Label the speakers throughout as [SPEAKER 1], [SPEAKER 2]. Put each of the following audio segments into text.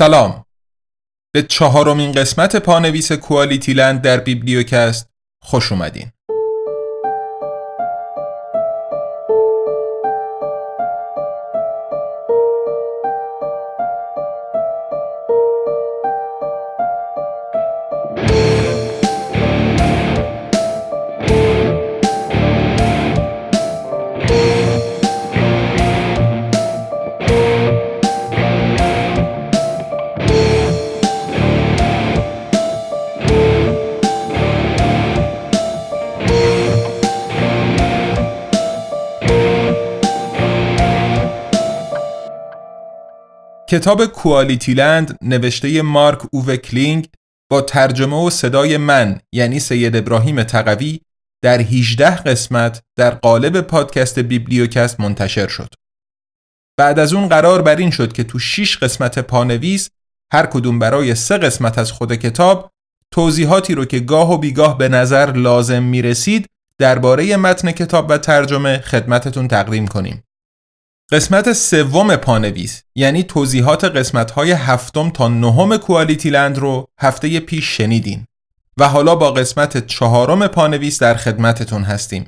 [SPEAKER 1] سلام. به چهارمین قسمت پانویس کوالیتی لند در بیبلیوکست خوش اومدین. کتاب QualityLand نوشته مارک اووه کلینگ با ترجمه و صدای من یعنی سید ابراهیم تقوی در 18 قسمت در قالب پادکست بیبلیوکست منتشر شد. بعد از اون قرار بر این شد که تو 6 قسمت پانویس هر کدوم برای سه قسمت از خود کتاب توضیحاتی رو که گاه و بیگاه به نظر لازم می رسید درباره متن کتاب و ترجمه خدمتتون تقدیم کنیم. قسمت سوم پانویس یعنی توضیحات قسمت های هفتم تا نهم کوالیتی لند رو هفته پیش شنیدین. و حالا با قسمت چهارم پانویس در خدمتتون هستیم.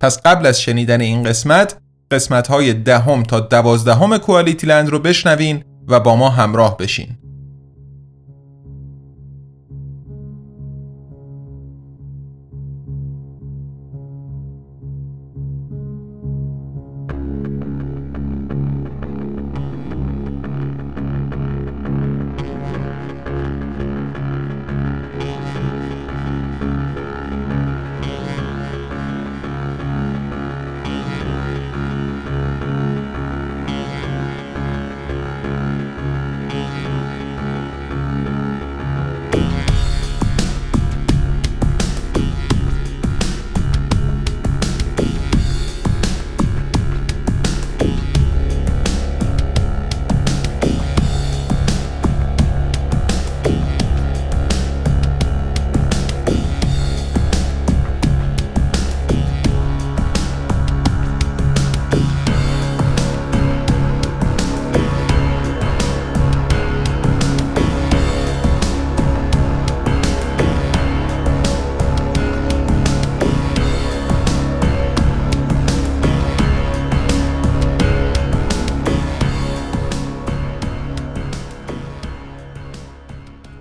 [SPEAKER 1] پس قبل از شنیدن این قسمت قسمت های دهم تا دوازدهم کوالیتی لند رو بشنوین و با ما همراه بشین.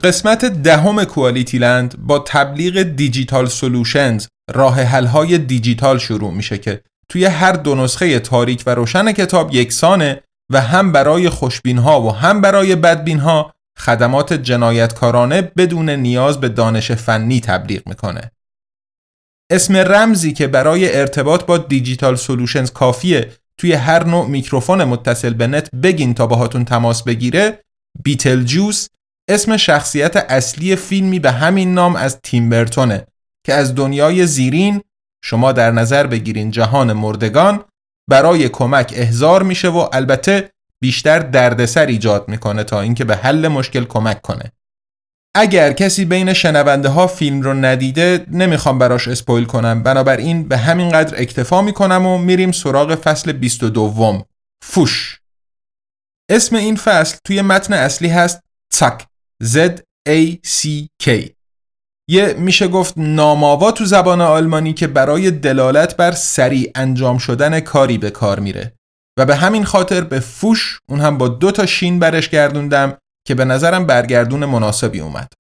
[SPEAKER 1] قسمت دهم QualityLand با تبلیغ Digital Solutions راه حل های دیجیتال شروع میشه که توی هر دو نسخه تاریک و روشن کتاب یکسانه و هم برای خوشبین ها و هم برای بدبین ها خدمات جنایتکارانه بدون نیاز به دانش فنی تبلیغ می‌کنه. اسم رمزی که برای ارتباط با Digital Solutions کافیه توی هر نوع میکروفون متصل به نت بگین تا باهاتون تماس بگیره بیتل جوس اسم شخصیت اصلی فیلمی به همین نام از تیمبرتونه که از دنیای زیرین شما در نظر بگیرین جهان مردگان برای کمک احضار میشه و البته بیشتر دردسر ایجاد می‌کنه تا اینکه به حل مشکل کمک کنه. اگر کسی بین شنونده ها فیلم رو ندیده نمی‌خوام براش اسپویل کنم. بنابراین به همین قدر اکتفا می‌کنم و میریم سراغ فصل 22 فوش. اسم این فصل توی متن اصلی هست تک Z-A-C-K یه میشه گفت ناماوا تو زبان آلمانی که برای دلالت بر سریع انجام شدن کاری به کار میره. و به همین خاطر به فوش اون هم با دو تا شین برش گردوندم که به نظرم برگردون مناسبی اومد.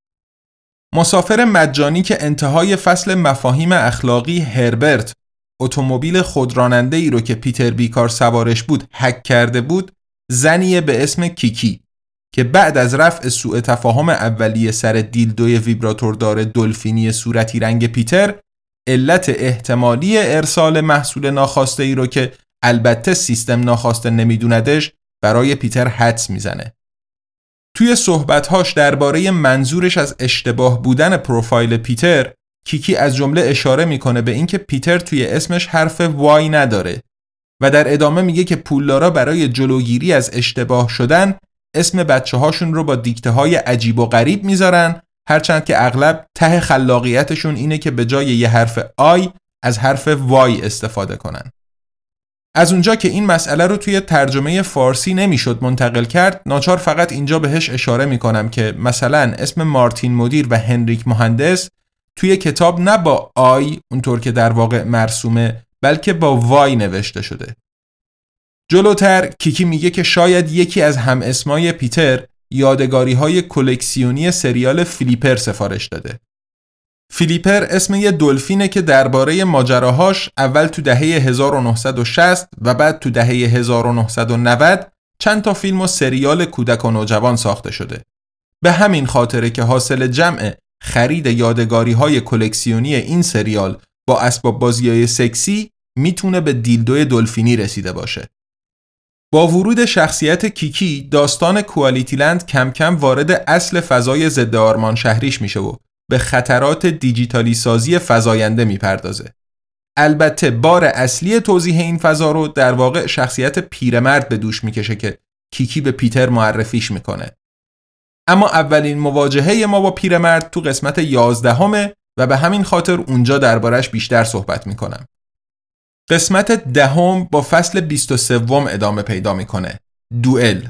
[SPEAKER 1] مسافر مجانی که انتهای فصل مفاهیم اخلاقی هربرت اتومبیل خودراننده ای رو که پیتر بیکار سوارش بود هک کرده بود زنیه به اسم کیکی. که بعد از رفع سوء تفاهم اولیه سر دیلدوی ویبراتور داره دلفینی صورتی رنگ پیتر علت احتمالی ارسال محصول ناخواسته ای رو که البته سیستم ناخواسته نمیدوندش برای پیتر حدس می‌زنه. توی صحبتهاش درباره منظورش از اشتباه بودن پروفایل پیتر کیکی از جمله اشاره می‌کنه به اینکه پیتر توی اسمش حرف وای نداره و در ادامه میگه که پولدارا برای جلوگیری از اشتباه شدن اسم بچه هاشون رو با دیکته های عجیب و غریب می‌ذارن هرچند که اغلب ته خلاقیتشون اینه که به جای یه حرف آی از حرف وای استفاده کنن. از اونجا که این مسئله رو توی ترجمه فارسی نمی‌شد منتقل کرد ناچار فقط اینجا بهش اشاره می‌کنم که مثلا اسم مارتین مدیر و هنریک مهندس توی کتاب نه با آی اونطور که در واقع مرسومه بلکه با وای نوشته شده جلوتر کیکی میگه که شاید یکی از هم اسمای پیتر یادگاری های کلکسیونی سریال فیلیپر سفارش داده فیلیپر اسم یه دلفینه که درباره ماجراهاش اول تو دهه 1960 و بعد تو دهه 1990 چند تا فیلم و سریال کودک و نوجوان ساخته شده. به همین خاطره که حاصل جمع خرید یادگاری های کلکسیونی این سریال با اسباب بازی های سکسی می‌تونه به دیلدوی دلفینی رسیده باشه. با ورود شخصیت کیکی داستان کوالیتیلند کم کم وارد اصل فضای ضد آرمان شهریش میشه و به خطرات دیجیتالی سازی فزاینده می‌پردازه. البته بار اصلی توضیح این فضا رو در واقع شخصیت پیرمرد به دوش می‌کشه که کیکی به پیتر معرفیش می‌کنه. اما اولین مواجهه ما با پیرمرد تو قسمت یازدهمه و به همین خاطر اونجا دربارش بیشتر صحبت می‌کنم. قسمت دهم با فصل 23 ادامه پیدا می‌کنه. دوئل.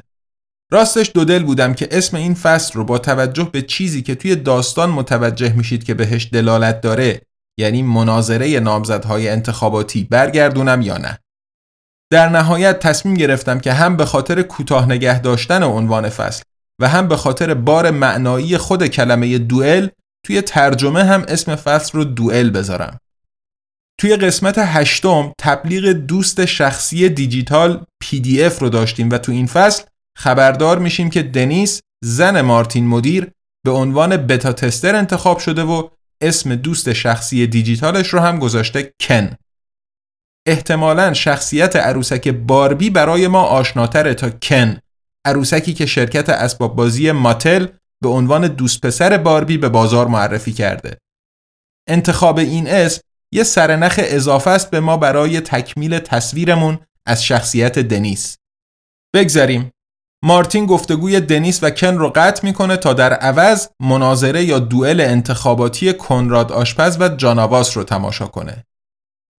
[SPEAKER 1] راستش دو دل بودم که اسم این فصل رو با توجه به چیزی که توی داستان متوجه میشید که بهش دلالت داره یعنی مناظره نامزدهای انتخاباتی برگردونم یا نه. در نهایت تصمیم گرفتم که هم به خاطر کوتاه نگه داشتن عنوان فصل و هم به خاطر بار معنایی خود کلمه دوئل توی ترجمه هم اسم فصل رو دوئل بذارم. توی قسمت هشتم تبلیغ دوست شخصی دیجیتال PDF رو داشتیم و تو این فصل خبردار میشیم که دنیس زن مارتین مدیر به عنوان بتا تستر انتخاب شده و اسم دوست شخصی دیجیتالش رو هم گذاشته کن. احتمالا شخصیت عروسک باربی برای ما آشناتره تا کن. عروسکی که شرکت اسباب بازی ماتل به عنوان دوست پسر باربی به بازار معرفی کرده. انتخاب این اسم یه سرنخ اضافه است به ما برای تکمیل تصویرمون از شخصیت دنیس بگذاریم مارتین گفتگوی دنیس و کن رو قطع می‌کنه تا در عوض مناظره یا دوئل انتخاباتی کنراد آشپز و جاناواس رو تماشا کنه.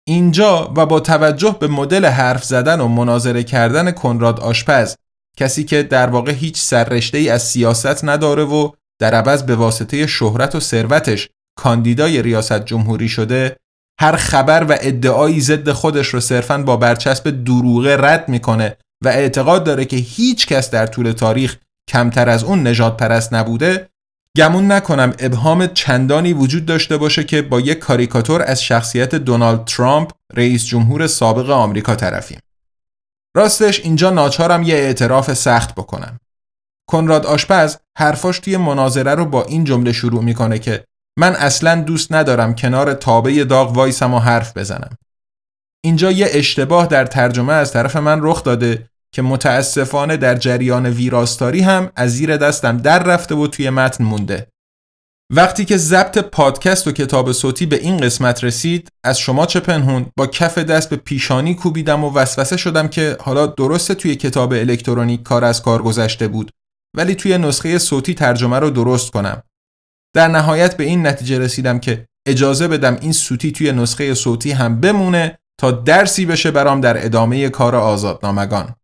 [SPEAKER 1] اینجا و با توجه به مدل حرف زدن و مناظره کردن کنراد آشپز کسی که در واقع هیچ سررشته ای از سیاست نداره و در عوض به واسطه شهرت و ثروتش کاندیدای ریاست جمهوری شده هر خبر و ادعایی ضد خودش رو صرفا با برچسب دروغه رد می‌کنه و اعتقاد داره که هیچ کس در طول تاریخ کمتر از اون نجات پرست نبوده گمون نکنم ابهام چندانی وجود داشته باشه که با یک کاریکاتور از شخصیت دونالد ترامپ رئیس جمهور سابق آمریکا طرفیم. راستش اینجا ناچارم یه اعتراف سخت بکنم. کنراد آشپز حرفاش توی مناظره رو با این جمله شروع می‌کنه که من اصلا دوست ندارم کنار تابه داغ وایسم و حرف بزنم. اینجا یه اشتباه در ترجمه از طرف من رخ داده که متاسفانه در جریان ویراستاری هم از زیر دستم در رفته و توی متن مونده. وقتی که ضبط پادکست و کتاب صوتی به این قسمت رسید از شما چه پنهون با کف دست به پیشانی کوبیدم و وسوسه شدم که حالا درسته توی کتاب الکترونیک کار از کار گذشته بود ولی توی نسخه صوتی ترجمه رو درست کنم در نهایت به این نتیجه رسیدم که اجازه بدم این صوتی توی نسخه صوتی هم بمونه تا درسی بشه برام در ادامه کار آزادنامگان.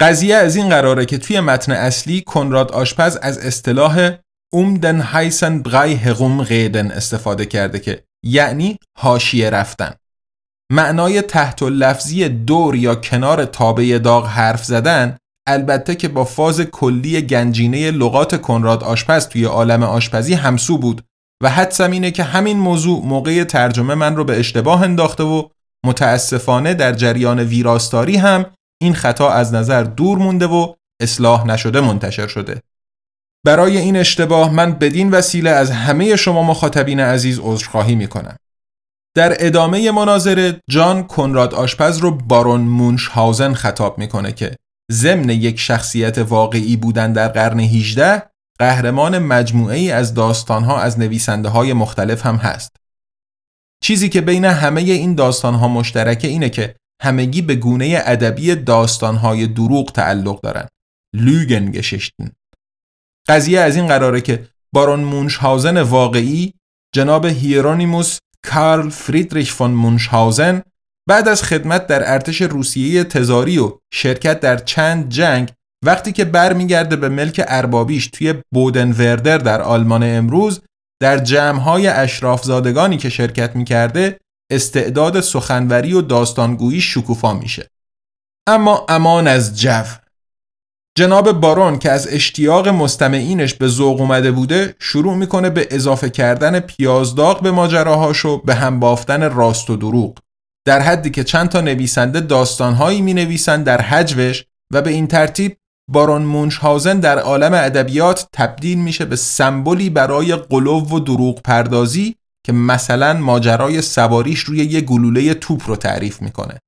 [SPEAKER 1] قضیه از این قراره که توی متن اصلی کنراد آشپز از اصطلاح اومدن هایسن برای هقوم غیدن استفاده کرده که یعنی هاشیه رفتن. معنای تحت لفظی دور یا کنار تابه داغ حرف زدن البته که با فاز کلی گنجینه لغات کنراد آشپز توی عالم آشپزی همسو بود و حدسم اینه که همین موضوع موقع ترجمه من رو به اشتباه انداخته و متاسفانه در جریان ویراستاری هم این خطا از نظر دور مونده و اصلاح نشده منتشر شده. برای این اشتباه من بدین وسیله از همه شما مخاطبین عزیز عذرخواهی می کنم. در ادامه مناظره جان کنراد آشپز رو بارون مونشهاوزن خطاب می‌کنه که ضمن یک شخصیت واقعی بودن در قرن 18 قهرمان مجموعه ای از داستانها از نویسنده های مختلف هم هست. چیزی که بین همه این داستانها مشترکه اینه که همگی به گونه ادبی داستانهای دروغ تعلق دارن لوگن گششتن قضیه از این قراره که بارون مونشهاوزن واقعی جناب هیرونیموس کارل فریدریش فون مونشهاوزن بعد از خدمت در ارتش روسیه تزاری و شرکت در چند جنگ وقتی که برمیگرده به ملک اربابیش توی بودنوردر در آلمان امروز در جمعهای اشرافزادگانی که شرکت می‌کرده استعداد سخنوری و داستانگویی شکوفا میشه. اما امان از جو. جناب بارون که از اشتیاق مستمعینش به ذوق اومده بوده شروع می‌کنه به اضافه کردن پیازداغ به ماجراهاشو به هم بافتن راست و دروغ. در حدی که چند تا نویسنده داستانهایی می نویسن در حجوش و به این ترتیب بارون مونشهازن در عالم ادبیات تبدیل میشه به سمبولی برای قلوب و دروغ پردازی که مثلا ماجرای سواریش روی یه گلوله توپ رو تعریف می‌کنه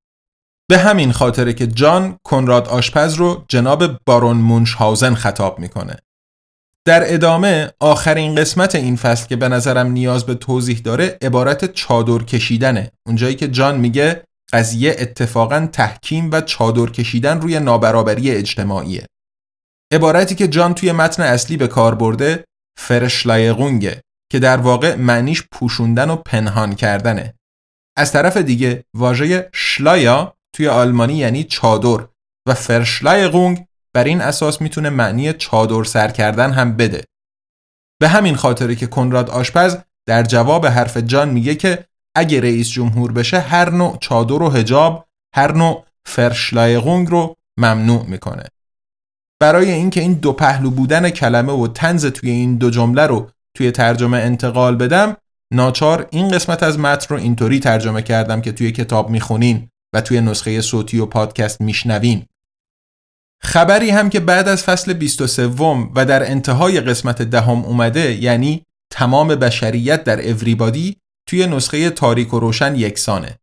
[SPEAKER 1] به همین خاطره که جان کنراد آشپز رو جناب بارون مونشهاوزن خطاب می‌کنه. در ادامه آخرین قسمت این فصل که به نظرم نیاز به توضیح داره عبارت چادر کشیدنه. اونجایی که جان میگه قضیه اتفاقا تحکیم و چادر کشیدن روی نابرابری اجتماعیه. عبارتی که جان توی متن اصلی به کار برده فرشلایقونگه که در واقع معنیش پوشوندن و پنهان کردنه. از طرف دیگه واژه شلایا توی آلمانی یعنی چادر و فرشلایقونگ بر این اساس می‌تونه معنی چادر سر کردن هم بده. به همین خاطره که کنراد آشپز در جواب حرف جان میگه که اگه رئیس جمهور بشه هر نوع چادر و هجاب هر نوع فرشلایقونگ رو ممنوع می‌کنه. برای اینکه این دو پهلو بودن کلمه و تنز توی این دو جمله رو توی ترجمه انتقال بدم ناچار این قسمت از متن رو اینطوری ترجمه کردم که توی کتاب می‌خونین و توی نسخه صوتی و پادکست میشنوین خبری هم که بعد از فصل 23 و در انتهای قسمت دهم اومده یعنی تمام بشریت در اوریبادی توی نسخه تاریک و روشن یکسانه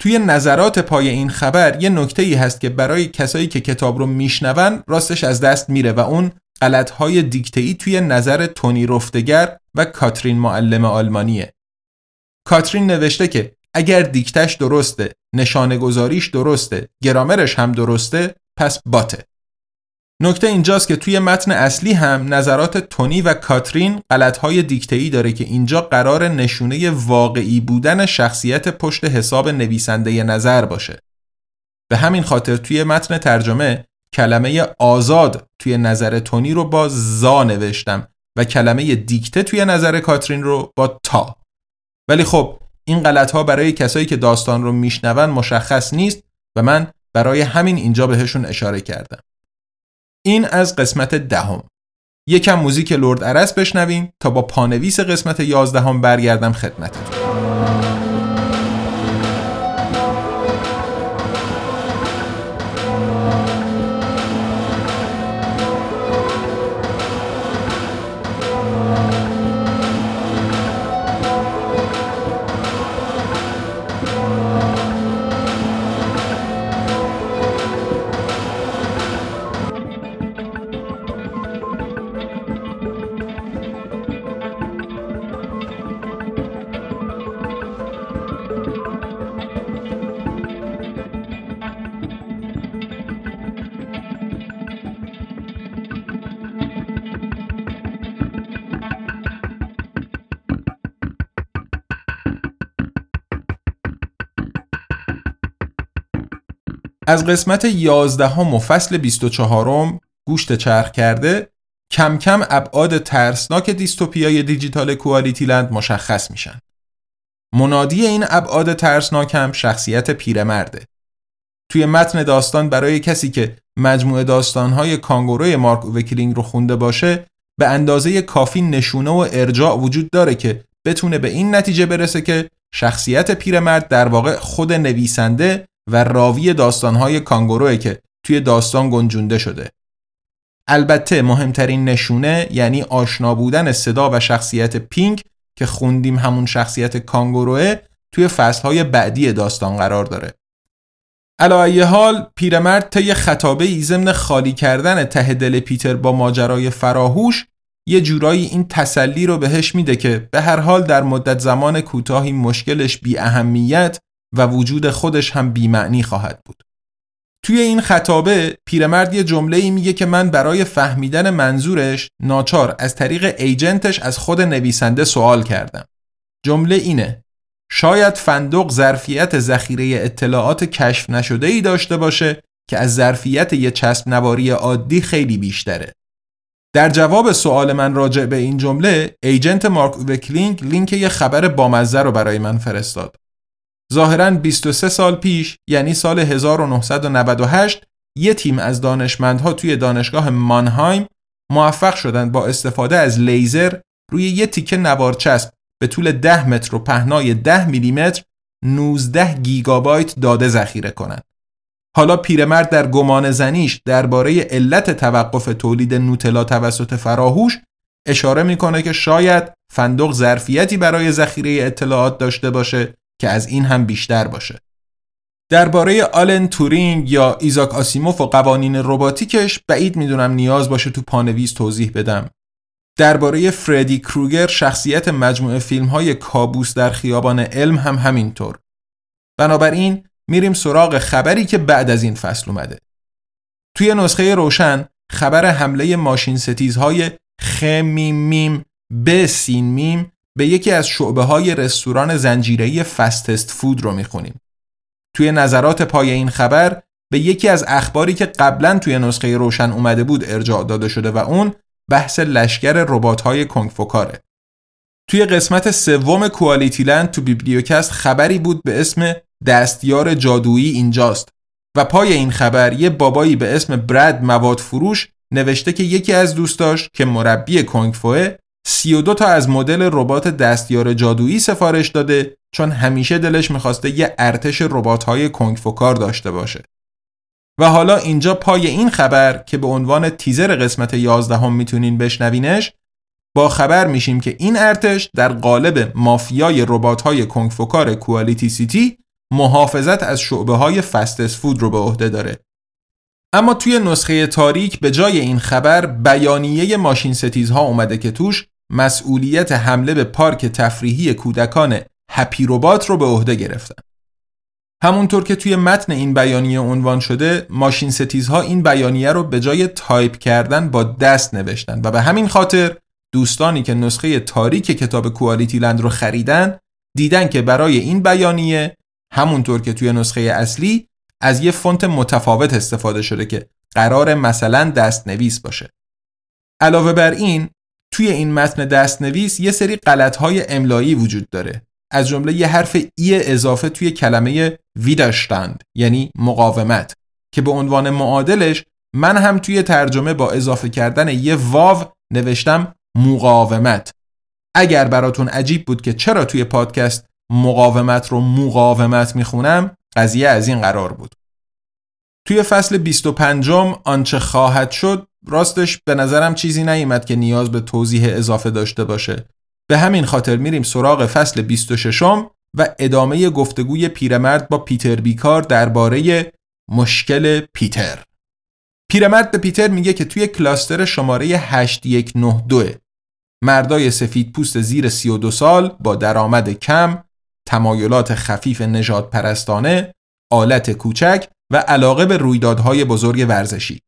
[SPEAKER 1] توی نظرات پای این خبر یه نکته ای هست که برای کسایی که کتاب رو میشنون راستش از دست میره و اون غلطهای دیکته توی نظر تونی رفتگر و کاترین معلم آلمانیه. کاترین نوشته که اگر دیکتش درسته نشانه گذاریش درسته گرامرش هم درسته پس باته نکته اینجاست که توی متن اصلی هم نظرات تونی و کاترین غلطهای دیکته‌ای داره که اینجا قرار نشونه واقعی بودن شخصیت پشت حساب نویسنده نظر باشه. به همین خاطر توی متن ترجمه کلمه آزاد توی نظر تونی رو با زا نوشتم و کلمه دیکته توی نظر کاترین رو با تا. ولی خب این غلط ها برای کسایی که داستان رو میشنون مشخص نیست و من برای همین اینجا بهشون اشاره کردم. این از قسمت دهم. یکم موزیک لرد ارس بشنویم تا با پانویس قسمت یازدهم برگردم خدمتتون. از قسمت 11 و فصل 24 گوشت چرخ کرده کم کم ابعاد ترسناک دیستوپیای دیجیتال QualityLand مشخص میشن. منادی این ابعاد ترسناک هم شخصیت پیرمرده. توی متن داستان برای کسی که مجموعه داستانهای کانگوروی مارک اووه کلینگ رو خونده باشه به اندازه کافی نشونه و ارجاع وجود داره که بتونه به این نتیجه برسه که شخصیت پیرمرد در واقع خود نویسنده و راوی داستانهای کانگوروه که توی داستان گنجونده شده. البته مهمترین نشونه یعنی آشنا بودن صدا و شخصیت پینک که خوندیم همون شخصیت کانگوروه توی فصلهای بعدی داستان قرار داره. علایه حال پیرمرد طی خطابه ای ضمن خالی کردن ته دل پیتر با ماجرای فراهوش یه جورایی این تسلی رو بهش میده که به هر حال در مدت زمان کوتاهی مشکلش بی اهمیت و وجود خودش هم بیمعنی خواهد بود. توی این خطابه پیرمرد یه جمله ای میگه که من برای فهمیدن منظورش ناچار از طریق agent ش از خود نویسنده سوال کردم. جمله اینه شاید فندق ظرفیت ذخیره اطلاعات کشف نشده ای داشته باشه که از ظرفیت یه چسب نواری عادی خیلی بیشتره. در جواب سوال من راجع به این جمله agent مارک اووه کلینگ لینک یه خبر بامزه رو برای من فرستاد. ظاهرا 23 سال پیش یعنی سال 1998 یه تیم از دانشمندها توی دانشگاه مانهایم موفق شدند با استفاده از لیزر روی یه تیکه نوارچسب به طول 10 متر و پهنای 10 میلیمتر 19 گیگابایت داده ذخیره کنند. حالا پیرمرد در گمان زنیش درباره علت توقف تولید نوتلا توسط فراهوش اشاره می‌کنه که شاید فندق ظرفیتی برای ذخیره اطلاعات داشته باشه که از این هم بیشتر باشه. درباره آلن تورینگ یا ایزاک آسیموف و قوانین رباتیکش بعید می‌دونم نیاز باشه تو پانویس توضیح بدم. درباره فردی کروگر شخصیت مجموعه فیلم های کابوس در خیابان الم هم همینطور. بنابراین میریم سراغ خبری که بعد از این فصل اومده. توی نسخه روشن خبر حمله ماشین ستیزهای خمیم میم به سین میم به یکی از شعبه های رستوران زنجیره‌ای فستست فود رو می‌خونیم. توی نظرات پای این خبر به یکی از اخباری که قبلا توی نسخه روشن اومده بود ارجاع داده شده و اون بحث لشکر ربات‌های کنگفوکاره. توی قسمت سوم کوالیتی لند تو بیبلیوکست خبری بود به اسم دستیار جادویی اینجاست و پای این خبر یه بابایی به اسم برد مواد فروش نوشته که یکی از دوستاش که مربی کنگفوه 32 تا از مدل ربات دستیار جادویی سفارش داده چون همیشه دلش می‌خواسته یه ارتش ربات‌های کنگفوکار داشته باشه. و حالا اینجا پای این خبر که به عنوان تیزر قسمت 11 هم می‌تونین بشنوینش با خبر میشیم که این ارتش در قالب مافیای ربات‌های کنگفوکار کوالیتی سیتی محافظت از شعبه های فستس فود رو به عهده داره. اما توی نسخه تاریک به جای این خبر بیانیه ماشین ستیزها اومده که توش مسئولیت حمله به پارک تفریحی کودکان Happy Robot رو به عهده گرفتن. همونطور که توی متن این بیانیه عنوان شده ماشین ستیزها این بیانیه رو به جای تایپ کردن با دست نوشتن و به همین خاطر دوستانی که نسخه تاریک کتاب QualityLand رو خریدن دیدن که برای این بیانیه همونطور که توی نسخه اصلی از یه فونت متفاوت استفاده شده که قرار مثلا دست نویس باشه. علاوه بر این توی این متن دست نویس یه سری های املایی وجود داره از جمله یه حرف ای اضافه توی کلمه ویداشتاند یعنی مقاومت که به عنوان معادلش من هم توی ترجمه با اضافه کردن یه واو نوشتم مقاومت اگر براتون عجیب بود که چرا توی پادکست مقاومت رو مقاومت می‌خونم قضیه از این قرار بود. توی فصل 25 آنچه خواهد شد راستش به نظرم چیزی نیومد که نیاز به توضیح اضافه داشته باشه. به همین خاطر میریم سراغ فصل 26 و ادامه گفتگوی پیرمرد با پیتر بیکار درباره مشکل پیتر. پیرمرد به پیتر میگه که توی کلاستر شماره 8192 مردای سفید پوست زیر 32 سال با درآمد کم تمایلات خفیف نجات پرستانه، آلت کوچک و علاقه به رویدادهای بزرگ ورزشی.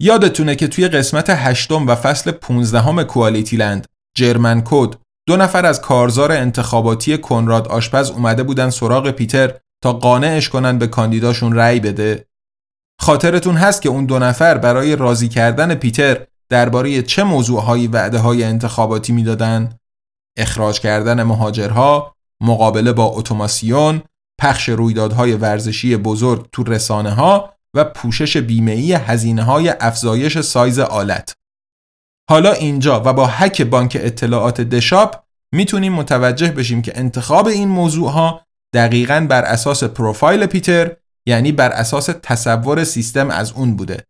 [SPEAKER 1] یادتونه که توی قسمت هشتم و فصل 15 کوالیتی لند جرمن کد دو نفر از کارزار انتخاباتی کنراد آشپز اومده بودن سراغ پیتر تا قانعش کنن به کاندیداشون رأی بده خاطرتون هست که اون دو نفر برای راضی کردن پیتر درباره چه موضوعهایی وعده های انتخاباتی می‌دادن اخراج کردن مهاجرها مقابله با اتوماسیون پخش رویدادهای ورزشی بزرگ تو رسانه ها و پوشش بیمه‌ای هزینه های افزایش سایز آلت. حالا اینجا و با حک بانک اطلاعات دشاپ می‌تونیم متوجه بشیم که انتخاب این موضوع ها دقیقا بر اساس پروفایل پیتر یعنی بر اساس تصور سیستم از اون بوده.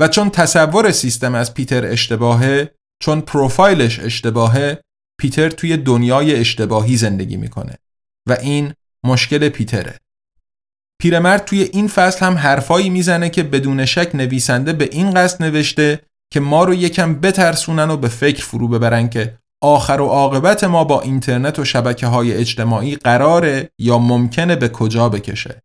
[SPEAKER 1] و چون تصور سیستم از پیتر اشتباهه چون پروفایلش اشتباهه پیتر توی دنیای اشتباهی زندگی می‌کنه و این مشکل پیتره. پیرمرد توی این فصل هم حرفایی می‌زنه که بدون شک نویسنده به این قصد نوشته که ما رو یکم بترسونن و به فکر فرو ببرن که آخر و عاقبت ما با اینترنت و شبکه های اجتماعی قراره یا ممکنه به کجا بکشه.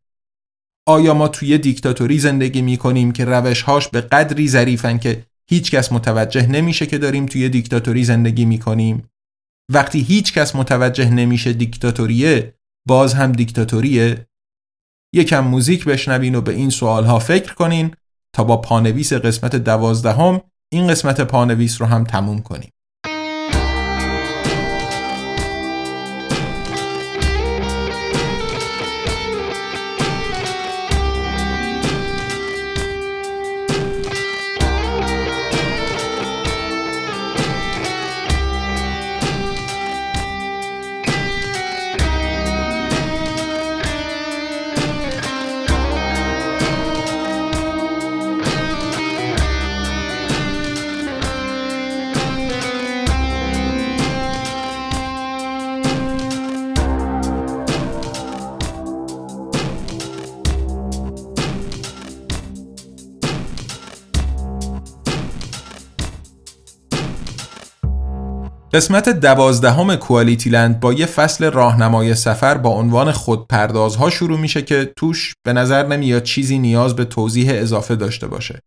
[SPEAKER 1] آیا ما توی دیکتاتوری زندگی می کنیم که روشهاش به قدری ظریفن که هیچکس متوجه نمیشه که داریم توی دیکتاتوری زندگی می کنیم وقتی هیچ کس متوجه نمیشه دیکتاتوریه باز هم دیکتاتوریه. یکم موزیک بشنوین و به این سوال ها فکر کنین تا با پانویس قسمت دوازدهم این قسمت پانویس رو هم تموم کنیم. قسمت دوازدهم کوالیتی لند با یه فصل راهنمای سفر با عنوان خودپردازها شروع میشه که توش به نظر نمیاد چیزی نیاز به توضیح اضافه داشته باشه.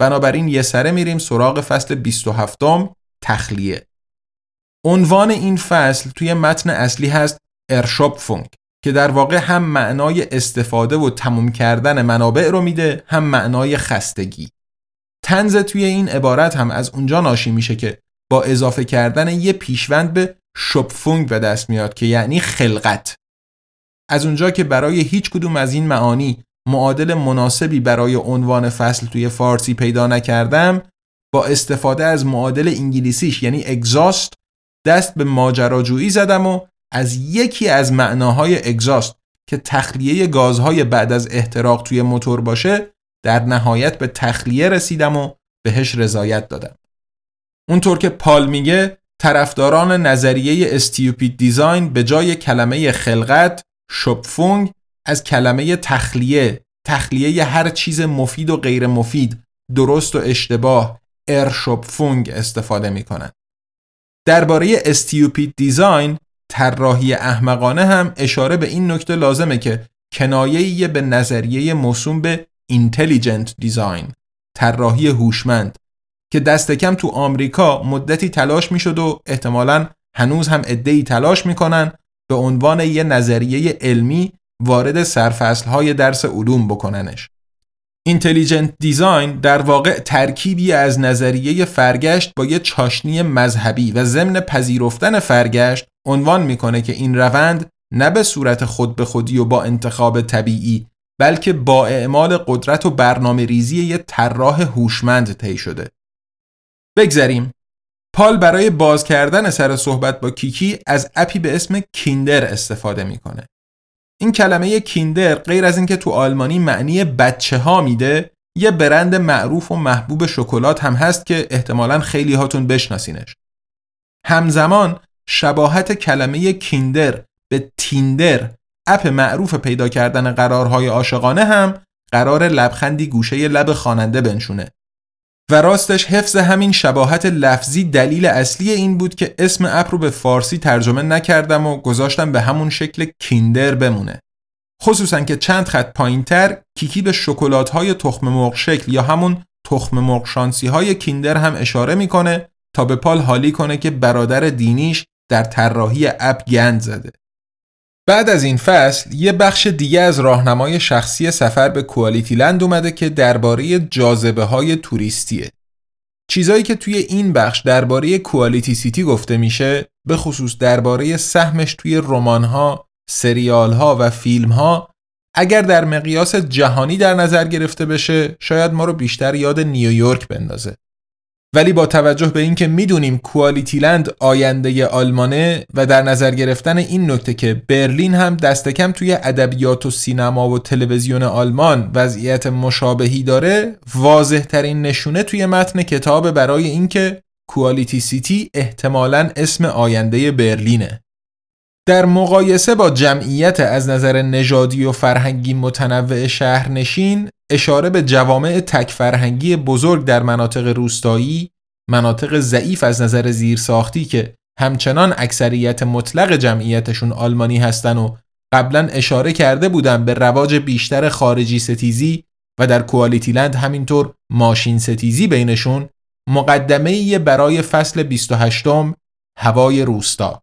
[SPEAKER 1] بنابراین یه سره میریم سراغ فصل 27 تخلیه. عنوان این فصل توی متن اصلی هست ارشوپفونگ که در واقع هم معنای استفاده و تموم کردن منابع رو میده هم معنای خستگی. تنز توی این عبارت هم از اونجا ناشی میشه که با اضافه کردن یه پیشوند به شپفونگ به دست میاد که یعنی خلقت. از اونجا که برای هیچ کدوم از این معانی معادل مناسبی برای عنوان فصل توی فارسی پیدا نکردم با استفاده از معادل انگلیسیش یعنی اگزاست دست به ماجراجویی زدم و از یکی از معناهای اگزاست که تخلیه گازهای بعد از احتراق توی موتور باشه در نهایت به تخلیه رسیدم و بهش رضایت دادم. اونطور که پال میگه طرفداران نظریه استیوپید دیزاین به جای کلمه خلقت شپفونگ از کلمه تخلیه تخلیه هر چیز مفید و غیر مفید درست و اشتباه ارشپفونگ استفاده می‌کنن. درباره استیوپید دیزاین طراحی احمقانه هم اشاره به این نکته لازمه که کنایه به نظریه موسوم به intelligent design طراحی هوشمند. که دست کم تو آمریکا مدتی تلاش می‌شد و احتمالا هنوز هم عده‌ای تلاش می‌کنن به عنوان یه نظریه علمی وارد های درس علوم بکننش. Intelligent design در واقع ترکیبی از نظریه فرگشت با یه چاشنی مذهبی و ضمن پذیرفتن فرگشت عنوان می‌کنه که این روند نه به صورت خود به خودی و با انتخاب طبیعی بلکه با اعمال قدرت و برنامه ریزی یه طراح هوشمند طی شده. بگذریم. پال برای باز کردن سر صحبت با کیکی از اپی به اسم کیندر استفاده می‌کنه. این کلمه کیندر غیر از اینکه تو آلمانی معنی بچه ها میده یه برند معروف و محبوب شکلات هم هست که احتمالا خیلی هاتون بشناسینش. همزمان شباهت کلمه کیندر به تیندر اپ معروف پیدا کردن قرارهای عاشقانه هم قرار لبخندی گوشه لب خواننده بنشونه. و راستش حفظ همین شباهت لفظی دلیل اصلی این بود که اسم اپ رو به فارسی ترجمه نکردم و گذاشتم به همون شکل کیندر بمونه. خصوصا که چند خط پایینتر کیکی به شکلات های تخم مرغ شکل یا همون تخم مرغ شانسی های کیندر هم اشاره می‌کنه تا به پال حالی کنه که برادر دینیش در طراحی اپ گند زده. بعد از این فصل یه بخش دیگه از راهنمای شخصی سفر به کوالیتی لند اومده که درباره جاذبه های توریستیه. چیزایی که توی این بخش درباره کوالیتی سیتی گفته میشه به خصوص درباره سهمش توی رمان‌ها، سریال‌ها و فیلم‌ها اگر در مقیاس جهانی در نظر گرفته بشه شاید ما رو بیشتر یاد نیویورک بندازه. ولی با توجه به اینکه می‌دونیم کوالیتی لند آینده آلمانه و در نظر گرفتن این نکته که برلین هم دست کم توی ادبیات و سینما و تلویزیون آلمان وضعیت مشابهی داره واضح ترین نشونه توی متن کتاب برای اینکه کوالیتی سیتی احتمالاً اسم آینده برلینه. در مقایسه با جمعیت از نظر نژادی و فرهنگی متنوع شهرنشین اشاره به جوامع تک فرهنگی بزرگ در مناطق روستایی مناطق ضعیف از نظر زیرساختی که همچنان اکثریت مطلق جمعیتشون آلمانی هستن و قبلا اشاره کرده بودن به رواج بیشتر خارجی ستیزی و در کوالیتی لند همینطور ماشین ستیزی بینشون مقدمه برای فصل 28 هوای روستا.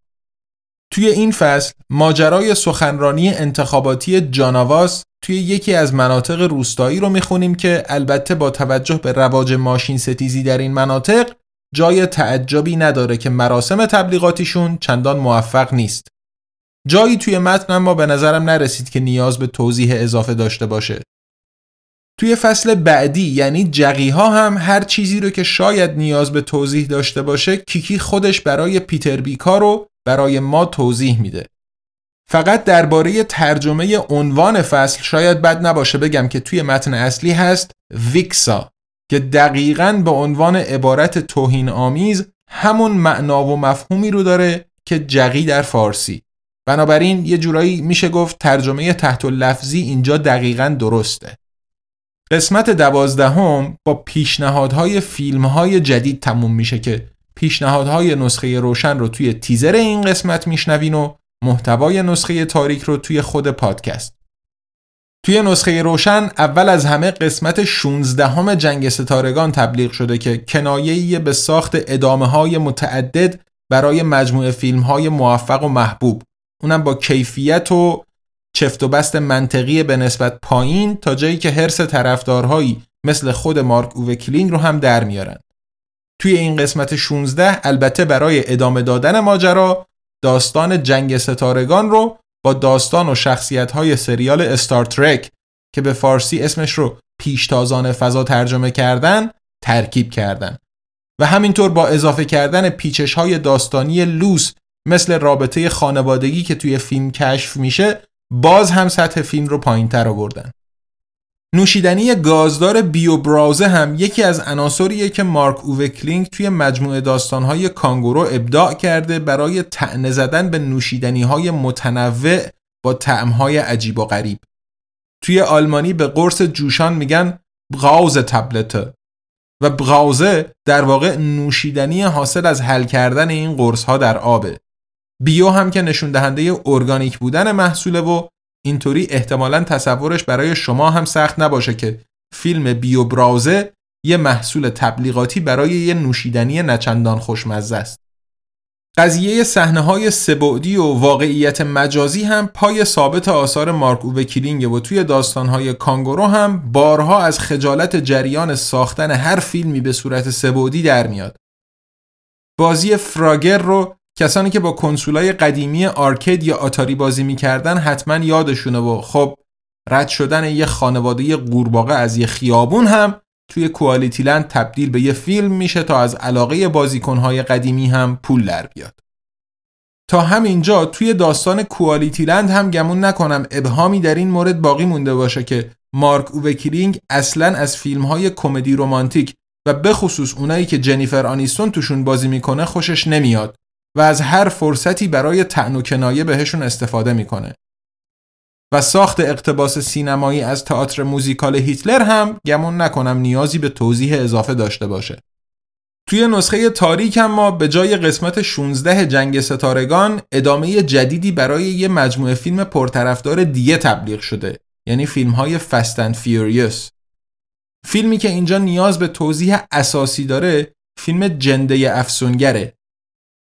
[SPEAKER 1] توی این فصل ماجرای سخنرانی انتخاباتی جاناواس توی یکی از مناطق روستایی رو می‌خونیم که البته با توجه به رواج ماشین ستیزی در این مناطق جای تعجبی نداره که مراسم تبلیغاتیشون چندان موفق نیست. جایی توی متن اما به نظرم نرسید که نیاز به توضیح اضافه داشته باشه. توی فصل بعدی یعنی جقیها هم هر چیزی رو که شاید نیاز به توضیح داشته باشه کیکی خودش برای پیتر بیکا رو برای ما توضیح میده. فقط درباره ترجمه عنوان فصل شاید بد نباشه بگم که توی متن اصلی هست ویکسا که دقیقا به عنوان عبارت توهین آمیز همون معنا و مفهومی رو داره که جقی در فارسی. بنابراین یه جورایی میشه گفت ترجمه تحت لفظی اینجا دقیقا درسته. قسمت دوازدهم با پیشنهادهای فیلمهای جدید تموم میشه که پیشنهادهای نسخه روشن رو توی تیزر این قسمت میشنوین و محتوای نسخه تاریک رو توی خود پادکست. توی نسخه روشن اول از همه قسمت 16 همه جنگ ستارگان تبلیغ شده که کنایه‌ای به ساخت ادامه های متعدد برای مجموعه فیلم های موفق و محبوب. اونم با کیفیت و چفت و بست منطقی به نسبت پایین تا جایی که حرس طرفدارهایی مثل خود مارک اووکلینگ رو هم در میارن. توی این قسمت 16 البته برای ادامه دادن ماجرا داستان جنگ ستارگان رو با داستان و شخصیت های سریال Star Trek که به فارسی اسمش رو پیشتازان فضا ترجمه کردن ترکیب کردن. و همینطور با اضافه کردن پیچش های داستانی لوس مثل رابطه خانوادگی که توی فیلم کشف میشه باز هم سطح فیلم رو پایین تر آوردن. نوشیدنی گازدار Biobrause هم یکی از عناصریه که مارک اووه کلینگ توی مجموعه داستانهای کانگورو ابداع کرده برای طعنه زدن به نوشیدنیهای متنوع با طعمهای عجیب و غریب. توی آلمانی به قرص جوشان میگن بغاوز تبلته و بغاوزه در واقع نوشیدنی حاصل از حل کردن این قرص ها در آبه. بیو هم که نشون دهنده ارگانیک بودن محصوله و اینطوری احتمالا تصورش برای شما هم سخت نباشه که فیلم بیو براوزه یه محصول تبلیغاتی برای یه نوشیدنی نچندان خوشمزه است. قضیه صحنه های سه بعدی و واقعیت مجازی هم پای ثابت آثار مارک اووه کلینگ و توی داستانهای کانگورو هم بارها از خجالت جریان ساختن هر فیلمی به صورت سه بعدی در میاد. بازی Frogger رو کسانی که با کنسولای قدیمی arcade یا آتاری بازی می‌کردن حتما یادشونه و خب رد شدن یه خانواده قورباغه از یه خیابون هم توی QualityLand تبدیل به یه فیلم میشه تا از علاقه بازیکنهای قدیمی هم پول در بیاد. تا همینجا توی داستان QualityLand هم گمون نکنم ابهامی در این مورد باقی مونده باشه که مارک اووه کلینگ اصلا از فیلم های کمدی رومانتیک و به خصوص اونایی که جنیفر آنیستون توشون بازی می‌کنه خوشش نمیاد و از هر فرصتی برای طعن و کنایه بهشون استفاده می‌کنه. و ساخت اقتباس سینمایی از تئاتر موزیکال هیتلر هم گمون نکنم نیازی به توضیح اضافه داشته باشه. توی نسخه تاریک هم ما به جای قسمت 16 جنگ ستارگان ادامه جدیدی برای یه مجموعه فیلم پرطرفدار دیگه تبلیغ شده یعنی فیلم های Fast and Furious فیلمی که اینجا نیاز به توضیح اساسی داره فیلم جنده افسونگره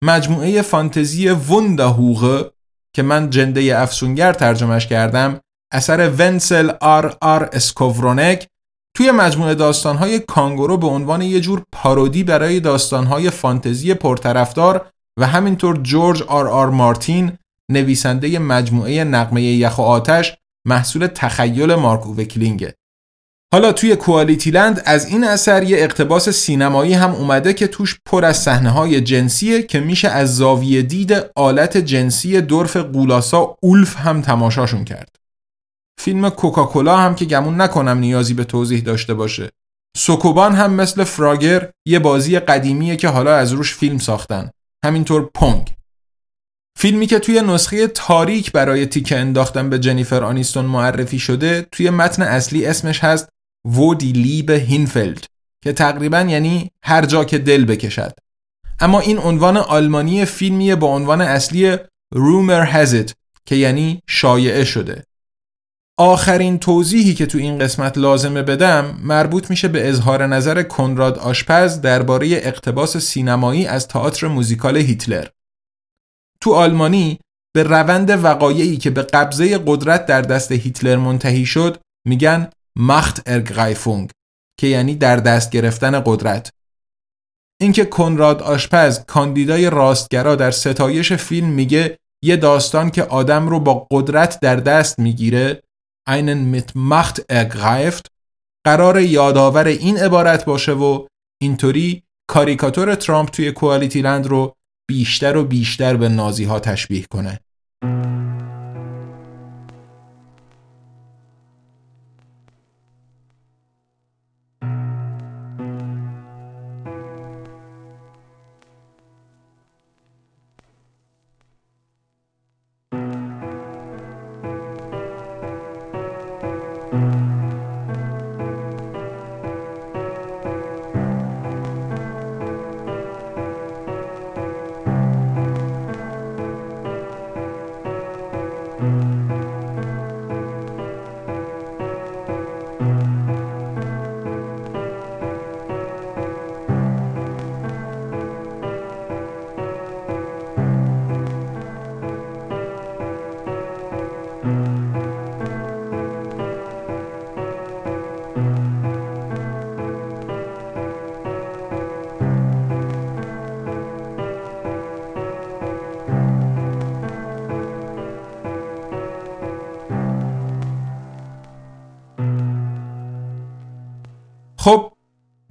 [SPEAKER 1] مجموعه فانتزی وندهوغه که من جنده افسونگر ترجمهش کردم اثر ونسل آر آر اسکوورونک توی مجموعه داستانهای کانگورو به عنوان یه جور پارودی برای داستانهای فانتزی پرطرفدار و همینطور جورج آر آر مارتین نویسنده مجموعه نقمه یخ و آتش محصول تخیل مارک اووکلینگه. حالا توی کوالیتی لند از این اثر یه اقتباس سینمایی هم اومده که توش پر از صحنه های جنسیه که میشه از زاویه دید آلت جنسی دورف قولاسا اولف هم تماشاشون کرد. فیلم کوکاکولا هم که گمون نکنم نیازی به توضیح داشته باشه. سوکوبان هم مثل فراگر یه بازی قدیمیه که حالا از روش فیلم ساختن. همینطور پونگ. فیلمی که توی نسخه تاریک برای تیکه انداختن به جنیفر آنیستون معرفی شده توی متن اصلی اسمش هست وودی لیب هینفلد که تقریبا یعنی هر جا که دل بکشد. اما این عنوان آلمانی فیلمیه با عنوان اصلی رومر هزت که یعنی شایعه شده. آخرین توضیحی که تو این قسمت لازمه بدم مربوط میشه به اظهار نظر کنراد آشپز درباره اقتباس سینمایی از تئاتر موزیکال هیتلر. تو آلمانی به روند وقایعی که به قبضه قدرت در دست هیتلر منتهی شد میگن مخت ارگرایفونگ که یعنی در دست گرفتن قدرت. اینکه کنراد آشپز کاندیدای راستگرا در ستایش فیلم میگه یه داستان که آدم رو با قدرت در دست می‌گیره einen mit Macht ergreift قرار یادآور این عبارت باشه و اینطوری کاریکاتور ترامپ توی کوالیتی لند رو بیشتر و بیشتر به نازی ها تشبیه کنه.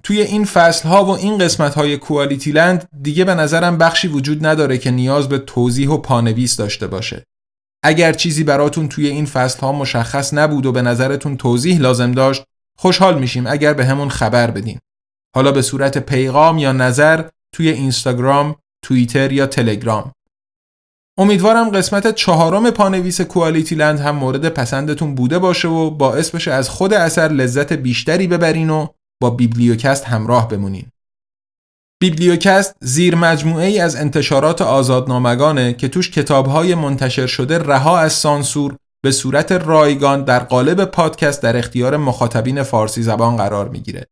[SPEAKER 1] توی این فصل ها و این قسمت های کوالیتی لند دیگه به نظرم بخشی وجود نداره که نیاز به توضیح و پانویس داشته باشه. اگر چیزی براتون توی این فصل ها مشخص نبود و به نظرتون توضیح لازم داشت خوشحال میشیم اگر به همون خبر بدین. حالا به صورت پیغام یا نظر توی اینستاگرام، توییتر یا تلگرام. امیدوارم قسمت چهارم پانویس کوالیتی لند هم مورد پسندتون بوده باشه و باعث بشه از خود اثر لذت بیشتری ببرین و با بیبلیوکست همراه بمونین. بیبلیوکست زیر مجموعه ای از انتشارات آزادنامگانه که توش کتابهای منتشر شده رها از سانسور به صورت رایگان در قالب پادکست در اختیار مخاطبین فارسی زبان قرار می‌گیره.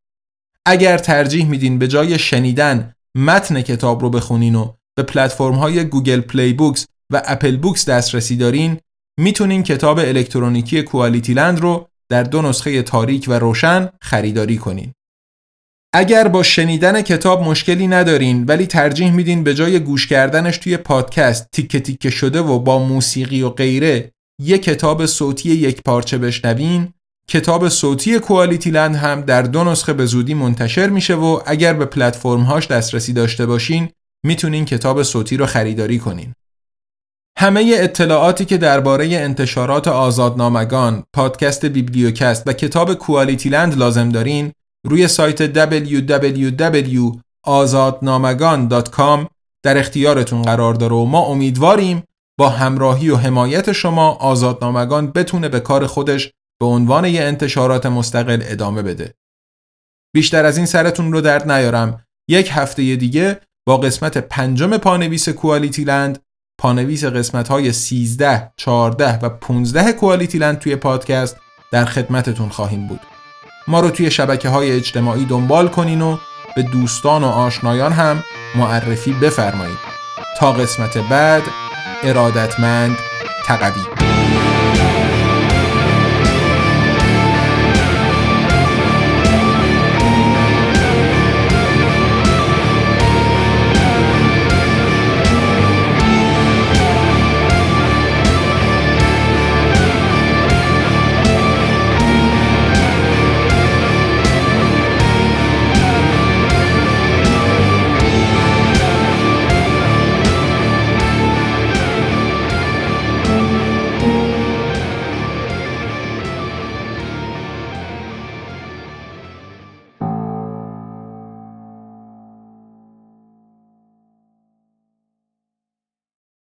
[SPEAKER 1] اگر ترجیح میدین به جای شنیدن متن کتاب رو بخونین و به پلتفرم های Google Play Books و Apple Books دسترسی دارین می‌تونین کتاب الکترونیکی QualityLand رو در دو نسخه تاریک و روشن خریداری کنین. اگر با شنیدن کتاب مشکلی ندارین ولی ترجیح میدین به جای گوش کردنش توی پادکست تیکه تیکه شده و با موسیقی و غیره یک کتاب صوتی یک پارچه بشنوین کتاب صوتی کوالیتی لند هم در دو نسخه به زودی منتشر میشه و اگر به پلتفرم هاش دسترسی داشته باشین می‌تونین کتاب صوتی رو خریداری کنین. همه اطلاعاتی که درباره انتشارات آزادنامگان، پادکست بیبلیوکست و کتاب کوالیتی لند لازم دارین روی سایت www.azadnamagan.com در اختیارتون قرار داره و ما امیدواریم با همراهی و حمایت شما آزادنامگان بتونه به کار خودش به عنوان یه انتشارات مستقل ادامه بده. بیشتر از این سرتون رو درد نیارم. یک هفته دیگه با قسمت پنجم پانویس کوالیتی لند پانویس قسمت های 13, 14 و 15 کوالیتی لند توی پادکست در خدمتتون خواهیم بود. ما رو توی شبکه های اجتماعی دنبال کنین و به دوستان و آشنایان هم معرفی بفرمایید تا قسمت بعد ارادتمند تقوی